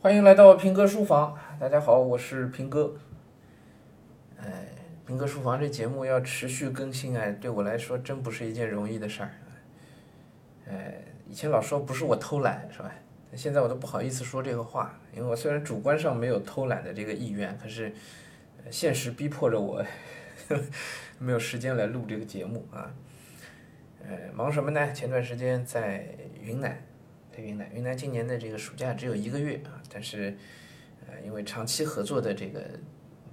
欢迎来到平哥书房，大家好，我是平哥。哎，平哥书房这节目要持续更新哎，对我来说真不是一件容易的事儿。哎，以前老说不是我偷懒是吧？现在我都不好意思说这个话，因为我虽然主观上没有偷懒的这个意愿，可是现实逼迫着我 没有时间来录这个节目啊。呃，忙什么呢？前段时间在云南。云南，云南今年的这个暑假只有一个月啊，但是，呃，因为长期合作的这个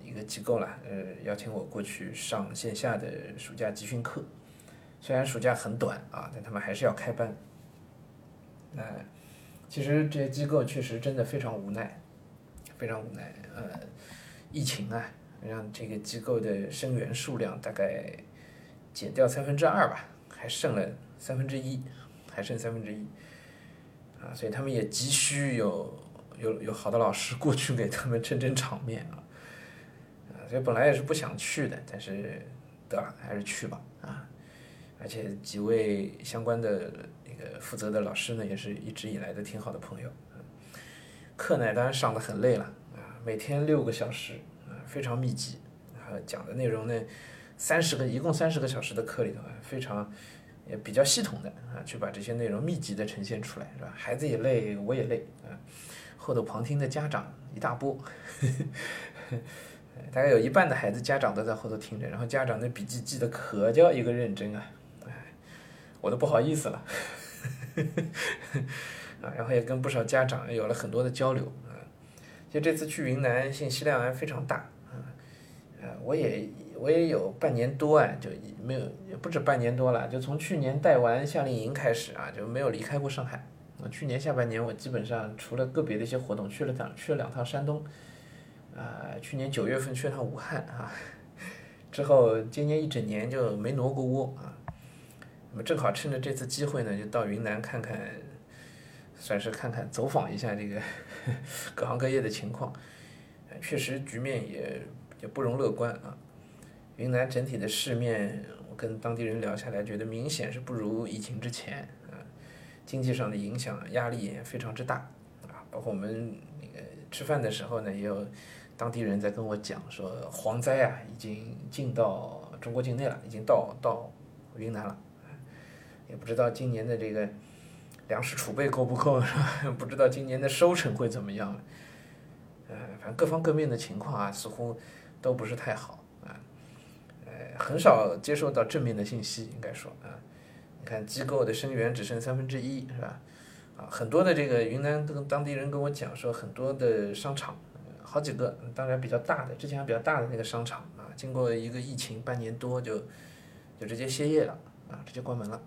一个机构啦，呃，邀请我过去上线下的暑假集训课。虽然暑假很短啊，但他们还是要开班。那其实这些机构确实真的非常无奈，非常无奈。呃，疫情啊，让这个机构的生源数量大概减掉三分之二吧，还剩了三分之一，还剩三分之一。啊，所以他们也急需有有有好的老师过去给他们撑撑场面啊，啊，所以本来也是不想去的，但是得了，还是去吧啊，而且几位相关的那个负责的老师呢，也是一直以来的挺好的朋友，课呢当然上的很累了啊，每天六个小时啊，非常密集，然后讲的内容呢，三十个一共三十个小时的课里头，非常。也比较系统的啊，去把这些内容密集的呈现出来，是吧？孩子也累，我也累啊。后头旁听的家长一大波，大概有一半的孩子家长都在后头听着，然后家长的笔记记得可叫一个认真啊，哎，我都不好意思了，啊，然后也跟不少家长有了很多的交流啊。就这次去云南，信息量还非常大啊，呃，我也。我也有半年多啊，就没有也不止半年多了，就从去年带完夏令营开始啊，就没有离开过上海。啊，去年下半年我基本上除了个别的一些活动，去了趟去了两趟山东，啊，去年九月份去了趟武汉啊，之后今年一整年就没挪过窝啊。那么正好趁着这次机会呢，就到云南看看，算是看看走访一下这个 各行各业的情况，确实局面也也不容乐观啊。云南整体的市面，我跟当地人聊下来，觉得明显是不如疫情之前啊，经济上的影响压力也非常之大啊。包括我们那个吃饭的时候呢，也有当地人在跟我讲说，蝗灾啊已经进到中国境内了，已经到到云南了，也不知道今年的这个粮食储备够不够，是吧？不知道今年的收成会怎么样，呃，反正各方各面的情况啊，似乎都不是太好。很少接受到正面的信息，应该说啊，你看机构的生源只剩三分之一，是吧？啊，很多的这个云南跟当地人跟我讲说，很多的商场，好几个，当然比较大的，之前比较大的那个商场啊，经过一个疫情半年多就就直接歇业了啊，直接关门了。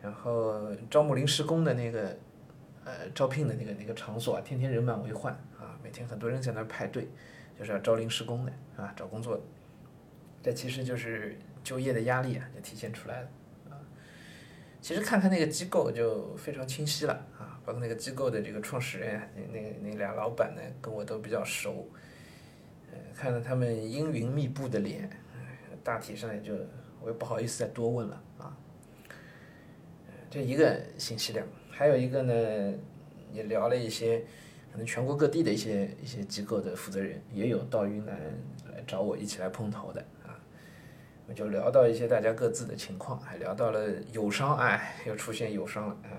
然后招募临时工的那个呃招聘的那个那个场所啊，天天人满为患啊，每天很多人在那排队，就是要招临时工的啊，找工作。这其实就是就业的压力啊，就体现出来了啊。其实看看那个机构就非常清晰了啊，包括那个机构的这个创始人，那那那俩老板呢，跟我都比较熟。呃，看到他们阴云密布的脸，大体上也就我也不好意思再多问了啊。这一个信息量，还有一个呢，也聊了一些可能全国各地的一些一些机构的负责人，也有到云南来找我一起来碰头的。我就聊到一些大家各自的情况，还聊到了友商，哎，又出现友商了啊，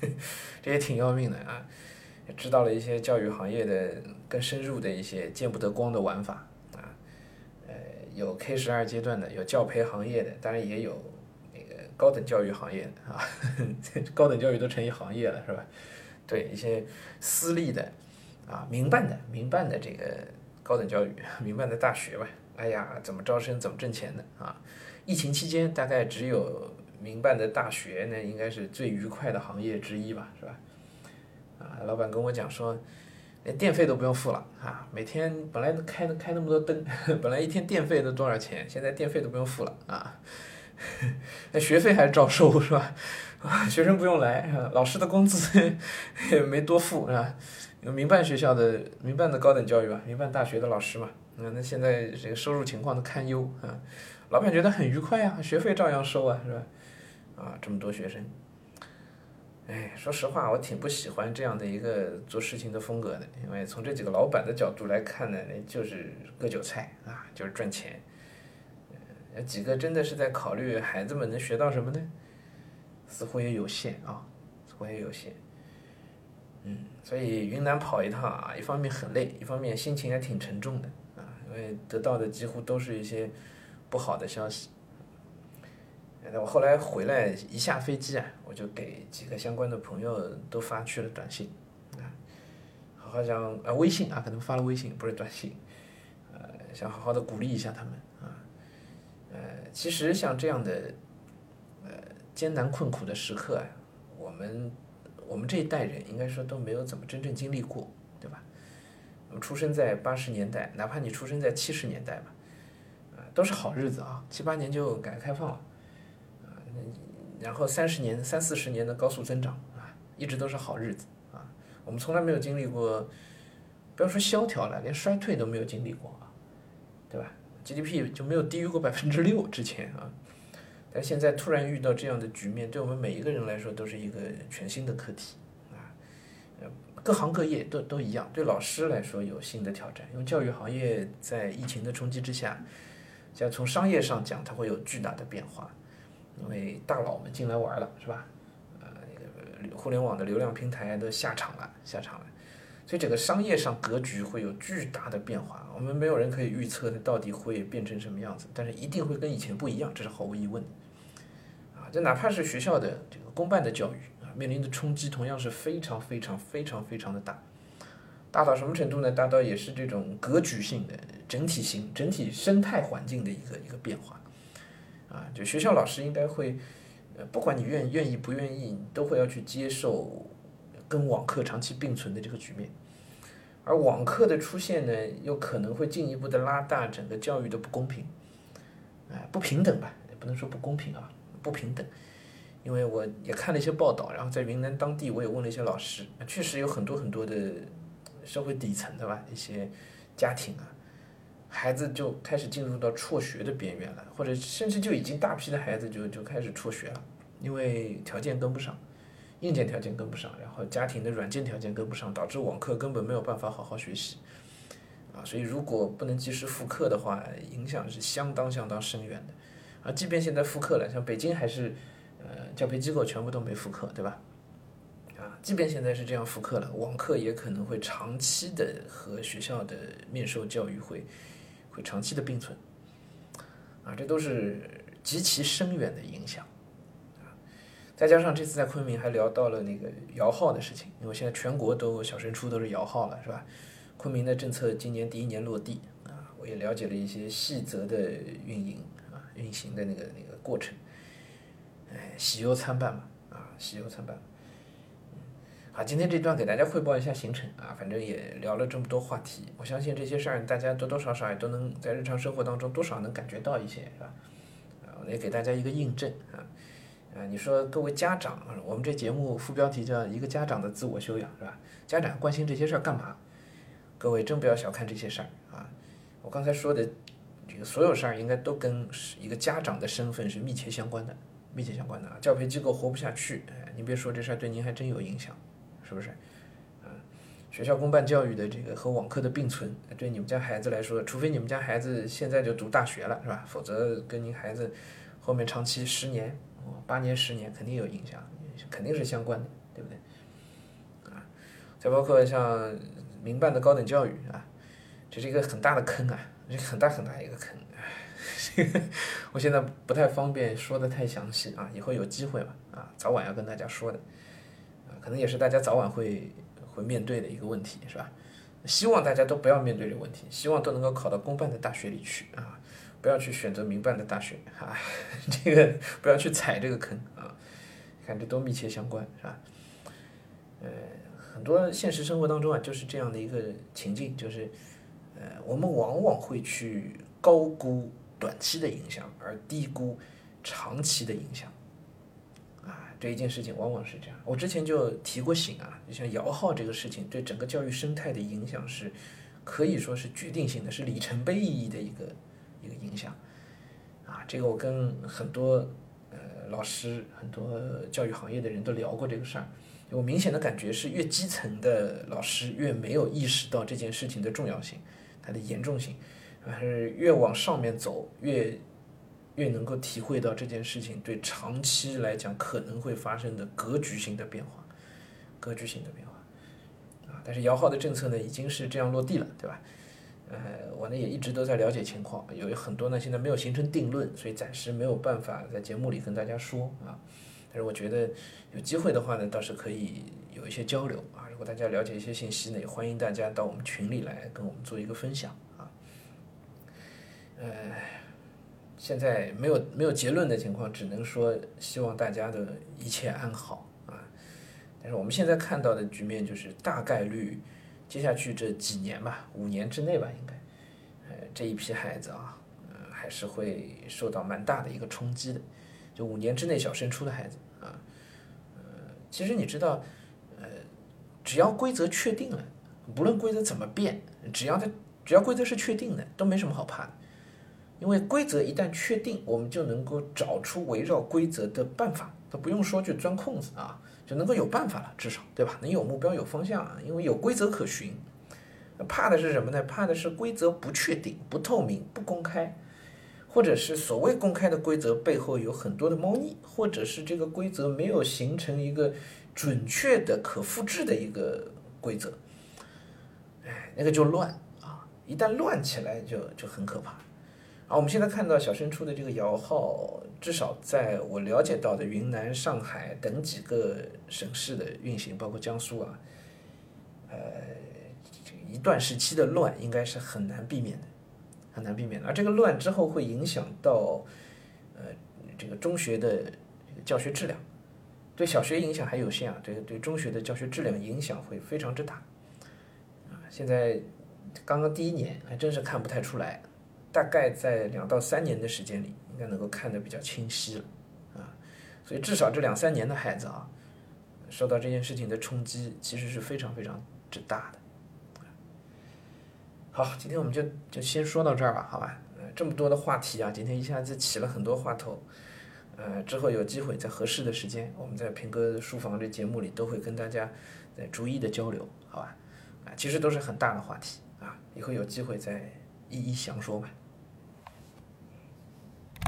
这也挺要命的啊，知道了一些教育行业的更深入的一些见不得光的玩法啊，呃，有 K 十二阶段的，有教培行业的，当然也有那个高等教育行业的啊，高等教育都成一行业了是吧？对，一些私立的啊，民办的，民办的这个高等教育，民办的大学吧。哎呀，怎么招生，怎么挣钱的啊？疫情期间，大概只有民办的大学呢，应该是最愉快的行业之一吧，是吧？啊，老板跟我讲说，连电费都不用付了啊！每天本来开开那么多灯，本来一天电费都多少钱，现在电费都不用付了啊！那学费还是照收是吧？学生不用来，老师的工资也没多付是吧？有民办学校的民办的高等教育吧，民办大学的老师嘛。那那现在这个收入情况都堪忧啊，老板觉得很愉快啊，学费照样收啊，是吧？啊，这么多学生，哎，说实话，我挺不喜欢这样的一个做事情的风格的，因为从这几个老板的角度来看呢，那就是割韭菜啊，就是赚钱。呃，几个真的是在考虑孩子们能学到什么呢？似乎也有限啊，似乎也有限。嗯，所以云南跑一趟啊，一方面很累，一方面心情还挺沉重的啊，因为得到的几乎都是一些不好的消息。那我后来回来一下飞机啊，我就给几个相关的朋友都发去了短信，啊，好好想啊微信啊，可能发了微信不是短信，呃，想好好的鼓励一下他们啊，呃，其实像这样的呃艰难困苦的时刻啊，我们我们这一代人应该说都没有怎么真正经历过，对吧？我们出生在八十年代，哪怕你出生在七十年代吧，啊，都是好日子啊，七八年就改革开放了。啊然后三十年、三四十年的高速增长啊，一直都是好日子啊。我们从来没有经历过，不要说萧条了，连衰退都没有经历过啊，对吧？GDP 就没有低于过百分之六之前啊。但现在突然遇到这样的局面，对我们每一个人来说都是一个全新的课题啊。呃，各行各业都都一样，对老师来说有新的挑战，因为教育行业在疫情的冲击之下，像从商业上讲，它会有巨大的变化。因为大佬们进来玩了，是吧？呃，互联网的流量平台都下场了，下场了，所以整个商业上格局会有巨大的变化。我们没有人可以预测它到底会变成什么样子，但是一定会跟以前不一样，这是毫无疑问的。啊，这哪怕是学校的这个公办的教育啊，面临的冲击同样是非常非常非常非常的大，大到什么程度呢？大到也是这种格局性的、整体性、整体生态环境的一个一个变化。啊，就学校老师应该会，呃，不管你愿愿意不愿意，你都会要去接受跟网课长期并存的这个局面，而网课的出现呢，又可能会进一步的拉大整个教育的不公平，哎，不平等吧，也不能说不公平啊，不平等，因为我也看了一些报道，然后在云南当地我也问了一些老师，确实有很多很多的社会底层的吧，一些家庭啊。孩子就开始进入到辍学的边缘了，或者甚至就已经大批的孩子就就开始辍学了，因为条件跟不上，硬件条件跟不上，然后家庭的软件条件跟不上，导致网课根本没有办法好好学习，啊，所以如果不能及时复课的话，影响是相当相当深远的，啊，即便现在复课了，像北京还是，呃，教培机构全部都没复课，对吧？啊，即便现在是这样复课了，网课也可能会长期的和学校的面授教育会。会长期的并存，啊，这都是极其深远的影响，再加上这次在昆明还聊到了那个摇号的事情，因为现在全国都小升初都是摇号了，是吧？昆明的政策今年第一年落地，啊，我也了解了一些细则的运营啊，运行的那个那个过程，哎，喜忧参半嘛，啊，喜忧参半。好，今天这段给大家汇报一下行程啊，反正也聊了这么多话题，我相信这些事儿大家多多少少也都能在日常生活当中多少能感觉到一些，是吧？啊，也给大家一个印证啊，啊，你说各位家长，我们这节目副标题叫一个家长的自我修养，是吧？家长关心这些事儿干嘛？各位真不要小看这些事儿啊，我刚才说的这个所有事儿应该都跟一个家长的身份是密切相关的，密切相关的啊，教培机构活不下去，哎，您别说这事儿对您还真有影响。是不是？啊，学校公办教育的这个和网课的并存，对你们家孩子来说，除非你们家孩子现在就读大学了，是吧？否则跟您孩子后面长期十年、八年、十年肯定有影响，肯定是相关的，对不对？啊，再包括像民办的高等教育啊，这是一个很大的坑啊，这很大很大一个坑。这 个我现在不太方便说的太详细啊，以后有机会吧，啊，早晚要跟大家说的。啊可能也是大家早晚会会面对的一个问题，是吧？希望大家都不要面对这个问题，希望都能够考到公办的大学里去啊，不要去选择民办的大学啊，这个不要去踩这个坑啊，看这都密切相关，是吧？呃，很多现实生活当中啊，就是这样的一个情境，就是呃，我们往往会去高估短期的影响，而低估长期的影响。这一件事情往往是这样，我之前就提过醒啊，就像摇号这个事情，对整个教育生态的影响是，可以说是决定性的，是里程碑意义的一个一个影响，啊，这个我跟很多呃老师、很多教育行业的人都聊过这个事儿。我明显的感觉是，越基层的老师越没有意识到这件事情的重要性，它的严重性，还是越往上面走，越越能够体会到这件事情对长期来讲可能会发生的格局性的变化，格局性的变化。啊，但是摇号的政策呢，已经是这样落地了，对吧？呃，我呢也一直都在了解情况，有很多呢现在没有形成定论，所以暂时没有办法在节目里跟大家说啊。但是我觉得有机会的话呢，倒是可以有一些交流啊。如果大家了解一些信息呢，也欢迎大家到我们群里来跟我们做一个分享啊。呃，现在没有没有结论的情况，只能说希望大家的一切安好啊。但是我们现在看到的局面就是大概率。接下去这几年吧，五年之内吧，应该，呃，这一批孩子啊，呃，还是会受到蛮大的一个冲击的。就五年之内小升初的孩子啊，呃，其实你知道，呃，只要规则确定了，不论规则怎么变，只要它只要规则是确定的，都没什么好怕的。因为规则一旦确定，我们就能够找出围绕规则的办法，都不用说去钻空子啊。就能够有办法了，至少对吧？能有目标、有方向啊，因为有规则可循。怕的是什么呢？怕的是规则不确定、不透明、不公开，或者是所谓公开的规则背后有很多的猫腻，或者是这个规则没有形成一个准确的、可复制的一个规则。哎，那个就乱啊！一旦乱起来，就就很可怕。啊，我们现在看到小升初的这个摇号，至少在我了解到的云南、上海等几个省市的运行，包括江苏啊，呃，一段时期的乱应该是很难避免的，很难避免的。而这个乱之后会影响到，呃，这个中学的教学质量，对小学影响还有限啊，对对中学的教学质量影响会非常之大。啊，现在刚刚第一年还真是看不太出来。大概在两到三年的时间里，应该能够看得比较清晰了，啊，所以至少这两三年的孩子啊，受到这件事情的冲击，其实是非常非常之大的。好，今天我们就就先说到这儿吧，好吧？呃，这么多的话题啊，今天一下子起了很多话头，呃，之后有机会在合适的时间，我们在平哥书房这节目里都会跟大家再逐一的交流，好吧？啊，其实都是很大的话题啊，以后有机会再一一详说吧。